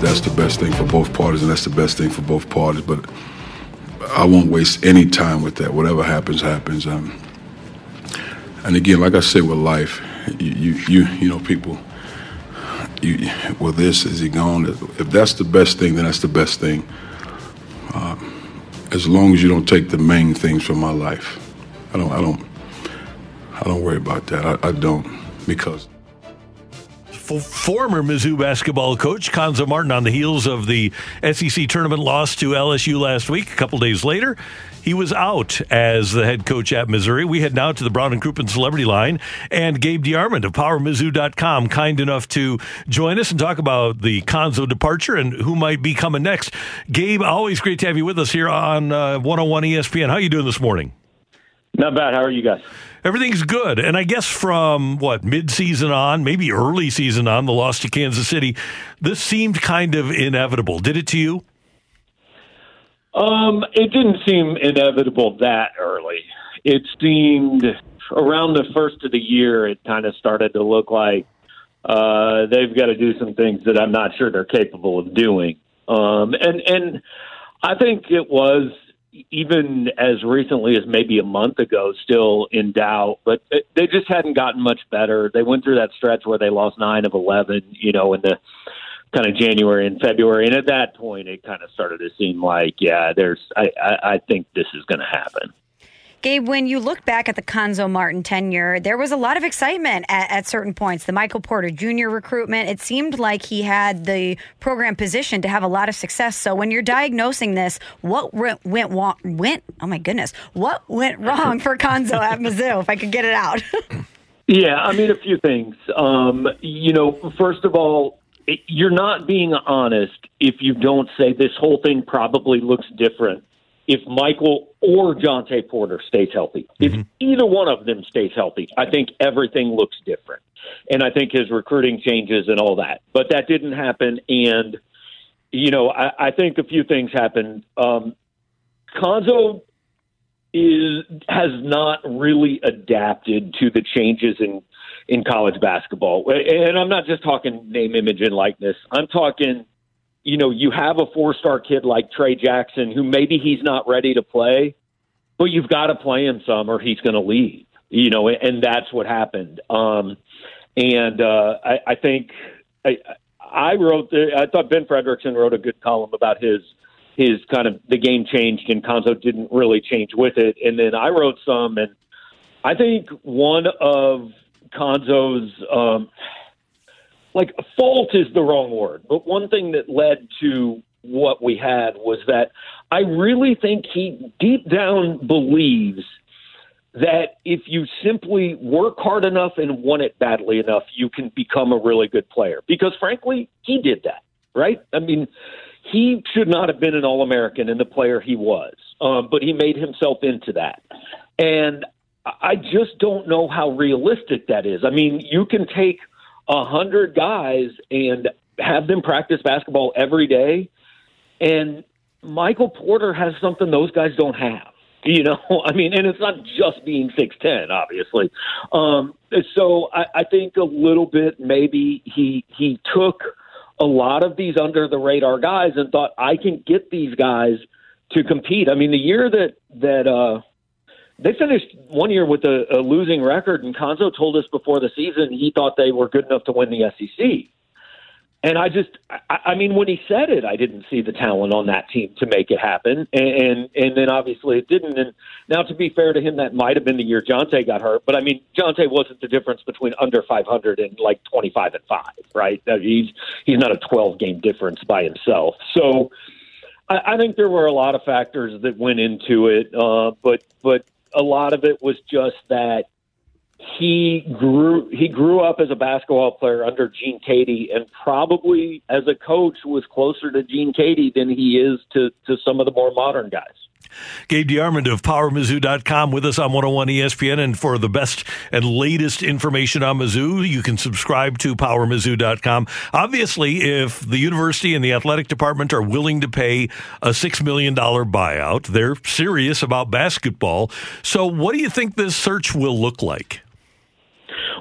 that's the best thing for both parties, and that's the best thing for both parties, but I won't waste any time with that. Whatever happens, happens. Um, and again, like I said with life, you you you, you know people. You, well, this is he gone? If that's the best thing, then that's the best thing. Uh, as long as you don't take the main things from my life, I don't. I don't. I don't worry about that. I, I don't because former Mizzou basketball coach Cuonzo Martin on the heels of the SEC tournament loss to LSU last week. A couple days later, he was out as the head coach at Missouri. We head now to the Brown and Crouppen Celebrity Line, and Gabe DeArmond of PowerMizzou.com, kind enough to join us and talk about the Cuonzo departure and who might be coming next. Gabe, always great to have you with us here on uh, 101 ESPN. How are you doing this morning? Not bad. How are you guys? Everything's good. And I guess from what, mid season on, maybe early season on, the loss to Kansas City, this seemed kind of inevitable. Did it to you? Um, it didn't seem inevitable that early. It seemed around the first of the year, it kind of started to look like uh, they've got to do some things that I'm not sure they're capable of doing. Um, and and I think it was even as recently as maybe a month ago, still in doubt. But they just hadn't gotten much better. They went through that stretch where they lost nine of eleven, you know, in the kind of January and February, and at that point, it kind of started to seem like, yeah, there's. I I, I think this is going to happen. Gabe, when you look back at the Cuonzo Martin tenure, there was a lot of excitement at, at, certain points. The Michael Porter Jr. recruitment, it seemed like he had the program positioned to have a lot of success. So when you're diagnosing this, what went went went? Oh my goodness, what went wrong for Cuonzo at Mizzou? If I could get it out. yeah, I mean a few things. Um, you know, first of all, you're not being honest if you don't say this whole thing probably looks different if Michael or Jontay Porter stays healthy. Mm-hmm. If either one of them stays healthy, I think everything looks different. And I think his recruiting changes and all that. But that didn't happen. And, you know, I, I think a few things happened. Um, Cuonzo is has not really adapted to the changes in in college basketball. And I'm not just talking name, image, and likeness. I'm talking – you know, you have a four star kid like Trey Jackson who maybe he's not ready to play, but you've got to play him some or he's going to leave, you know, and that's what happened. Um, and uh, I, I think I, I wrote, I thought Ben Frederickson wrote a good column about his his kind of the game changed and Cuonzo didn't really change with it. And then I wrote some, and I think one of Cuonzo's um, like fault is the wrong word, but one thing that led to what we had was that I really think he deep down believes that if you simply work hard enough and want it badly enough, you can become a really good player. Because frankly, he did that, right? I mean, he should not have been an All American and the player he was, um, but he made himself into that. And I just don't know how realistic that is. I mean, you can take – a hundred guys and have them practice basketball every day. And Michael Porter has something those guys don't have. You know, I mean, and it's not just being six ten, obviously. Um, so I, I think a little bit maybe he he took a lot of these under the radar guys and thought I can get these guys to compete. I mean, the year that that uh, they finished one year with a, a losing record, and Cuonzo told us before the season he thought they were good enough to win the SEC. And I just, I, I mean, when he said it, I didn't see the talent on that team to make it happen, and and, and then obviously it didn't. And now, to be fair to him, that might have been the year Jontay got hurt, but I mean, Jontay wasn't the difference between under 500 and like 25 and five, right? He's he's not a 12 game difference by himself. So, I, I think there were a lot of factors that went into it, uh, but but a lot of it was just that he grew he grew up as a basketball player under Gene Keady and probably as a coach was closer to Gene Keady than he is to, to some of the more modern guys. Gabe DeArmond of PowerMizzou.com with us on 101 ESPN. And for the best and latest information on Mizzou, you can subscribe to PowerMizzou.com. Obviously, if the university and the athletic department are willing to pay a $6 million buyout, they're serious about basketball. So, what do you think this search will look like?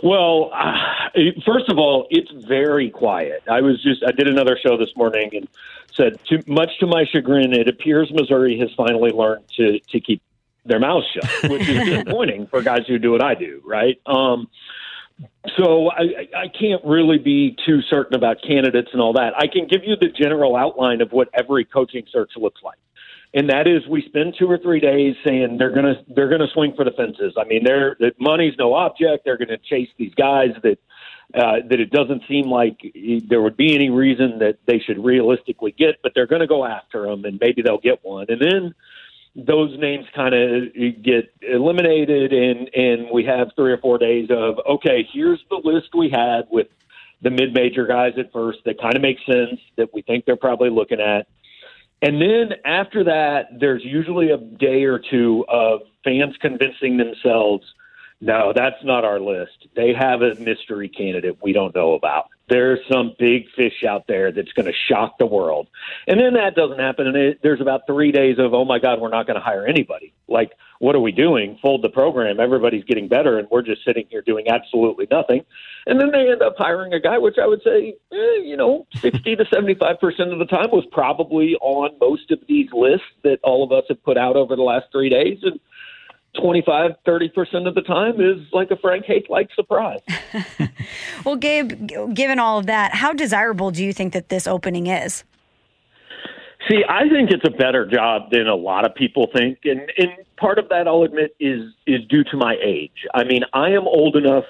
Well, uh, first of all, it's very quiet. I was just I did another show this morning and said, to, much to my chagrin, it appears Missouri has finally learned to to keep their mouths shut, which is disappointing for guys who do what I do, right? Um, so I, I can't really be too certain about candidates and all that. I can give you the general outline of what every coaching search looks like and that is we spend two or three days saying they're gonna they're gonna swing for the fences. I mean, they're that money's no object. They're gonna chase these guys that uh, that it doesn't seem like there would be any reason that they should realistically get, but they're to go after them, and maybe they'll get one. And then those names kind of get eliminated, and and we have three or four days of okay, here's the list we had with the mid-major guys at first that kind of makes sense that we think they're probably looking at and then after that, there's usually a day or two of fans convincing themselves, no, that's not our list. They have a mystery candidate we don't know about there's some big fish out there that's going to shock the world. And then that doesn't happen. And it, there's about three days of, oh my God, we're not going to hire anybody. Like, what are we doing? Fold the program. Everybody's getting better. And we're just sitting here doing absolutely nothing. And then they end up hiring a guy, which I would say, eh, you know, 60 to 75% of the time was probably on most of these lists that all of us have put out over the last three days. And 25, 30% of the time is like a Frank Haith like surprise. well, Gabe, given all of that, how desirable do you think that this opening is? See, I think it's a better job than a lot of people think, and and part of that I'll admit is is due to my age. I mean, I am old enough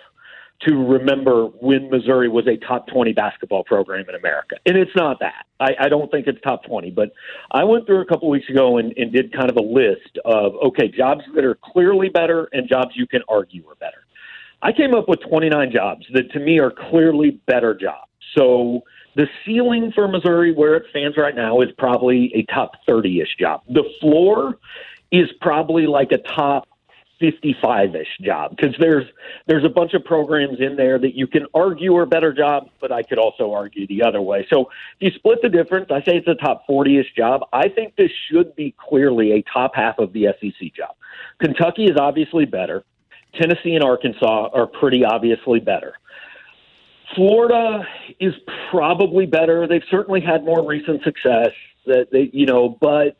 to remember when Missouri was a top 20 basketball program in America. And it's not that. I, I don't think it's top 20, but I went through a couple weeks ago and, and did kind of a list of, okay, jobs that are clearly better and jobs you can argue are better. I came up with 29 jobs that to me are clearly better jobs. So the ceiling for Missouri, where it stands right now, is probably a top 30 ish job. The floor is probably like a top 55-ish job because there's there's a bunch of programs in there that you can argue are better jobs, but I could also argue the other way. So if you split the difference, I say it's a top 40-ish job. I think this should be clearly a top half of the SEC job. Kentucky is obviously better. Tennessee and Arkansas are pretty obviously better. Florida is probably better. They've certainly had more recent success that they, you know, but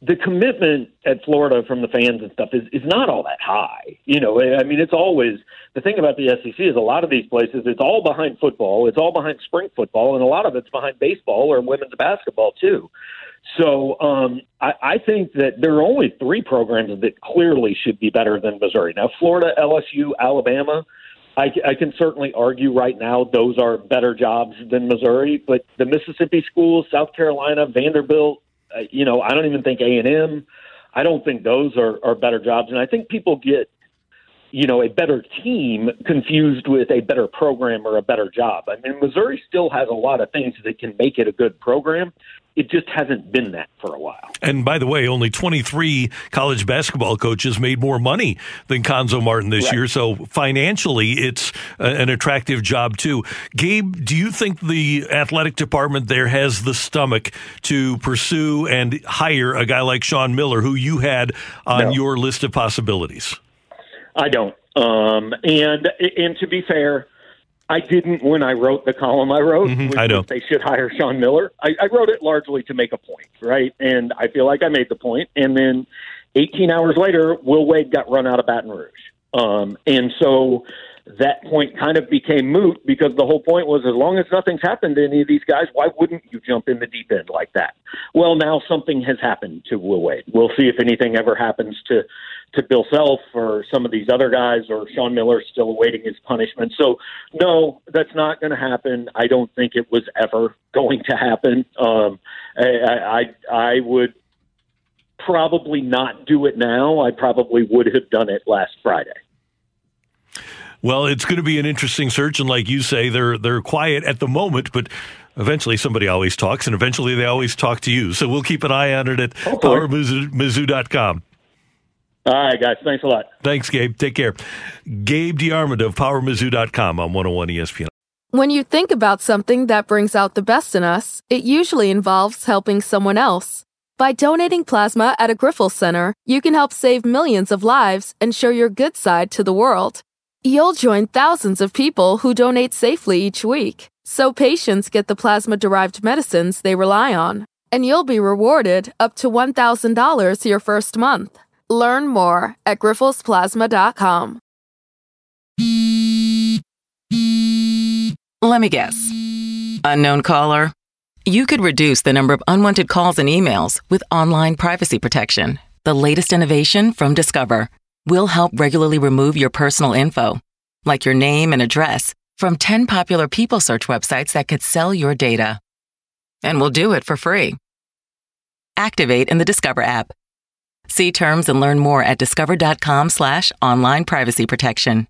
the commitment at Florida from the fans and stuff is, is not all that high. You know, I mean, it's always the thing about the SEC is a lot of these places, it's all behind football, it's all behind spring football, and a lot of it's behind baseball or women's basketball, too. So um, I, I think that there are only three programs that clearly should be better than Missouri. Now, Florida, LSU, Alabama, I, I can certainly argue right now those are better jobs than Missouri, but the Mississippi schools, South Carolina, Vanderbilt, Uh, you know, I don't even think A and M. I don't think those are, are better jobs, and I think people get you know, a better team confused with a better program or a better job. I mean, Missouri still has a lot of things that can make it a good program. It just hasn't been that for a while. And by the way, only 23 college basketball coaches made more money than Cuonzo Martin this right. year. So financially, it's an attractive job too. Gabe, do you think the athletic department there has the stomach to pursue and hire a guy like Sean Miller, who you had on no. your list of possibilities? I don't. Um, and and to be fair, I didn't when I wrote the column I wrote. Mm-hmm, I know they should hire Sean Miller. I, I wrote it largely to make a point, right? And I feel like I made the point. And then 18 hours later, Will Wade got run out of Baton Rouge. Um, and so that point kind of became moot because the whole point was as long as nothing's happened to any of these guys, why wouldn't you jump in the deep end like that? Well, now something has happened to Will Wade. We'll see if anything ever happens to to Bill Self or some of these other guys or Sean Miller still awaiting his punishment. So no, that's not going to happen. I don't think it was ever going to happen. Um, I, I I would probably not do it now. I probably would have done it last Friday. Well, it's going to be an interesting search, and like you say, they're they're quiet at the moment, but eventually somebody always talks, and eventually they always talk to you. So we'll keep an eye on it at oh, powermizzou.com. All right, guys. Thanks a lot. Thanks, Gabe. Take care. Gabe DeArmond of powermizzou.com on 101 ESPN. When you think about something that brings out the best in us, it usually involves helping someone else. By donating plasma at a Grifols Center, you can help save millions of lives and show your good side to the world. You'll join thousands of people who donate safely each week, so patients get the plasma derived medicines they rely on. And you'll be rewarded up to $1,000 your first month. Learn more at grifolsplasma.com. Let me guess. Unknown caller? You could reduce the number of unwanted calls and emails with online privacy protection. The latest innovation from Discover will help regularly remove your personal info, like your name and address, from 10 popular people search websites that could sell your data. And we'll do it for free. Activate in the Discover app. See terms and learn more at discover.com slash online privacy protection.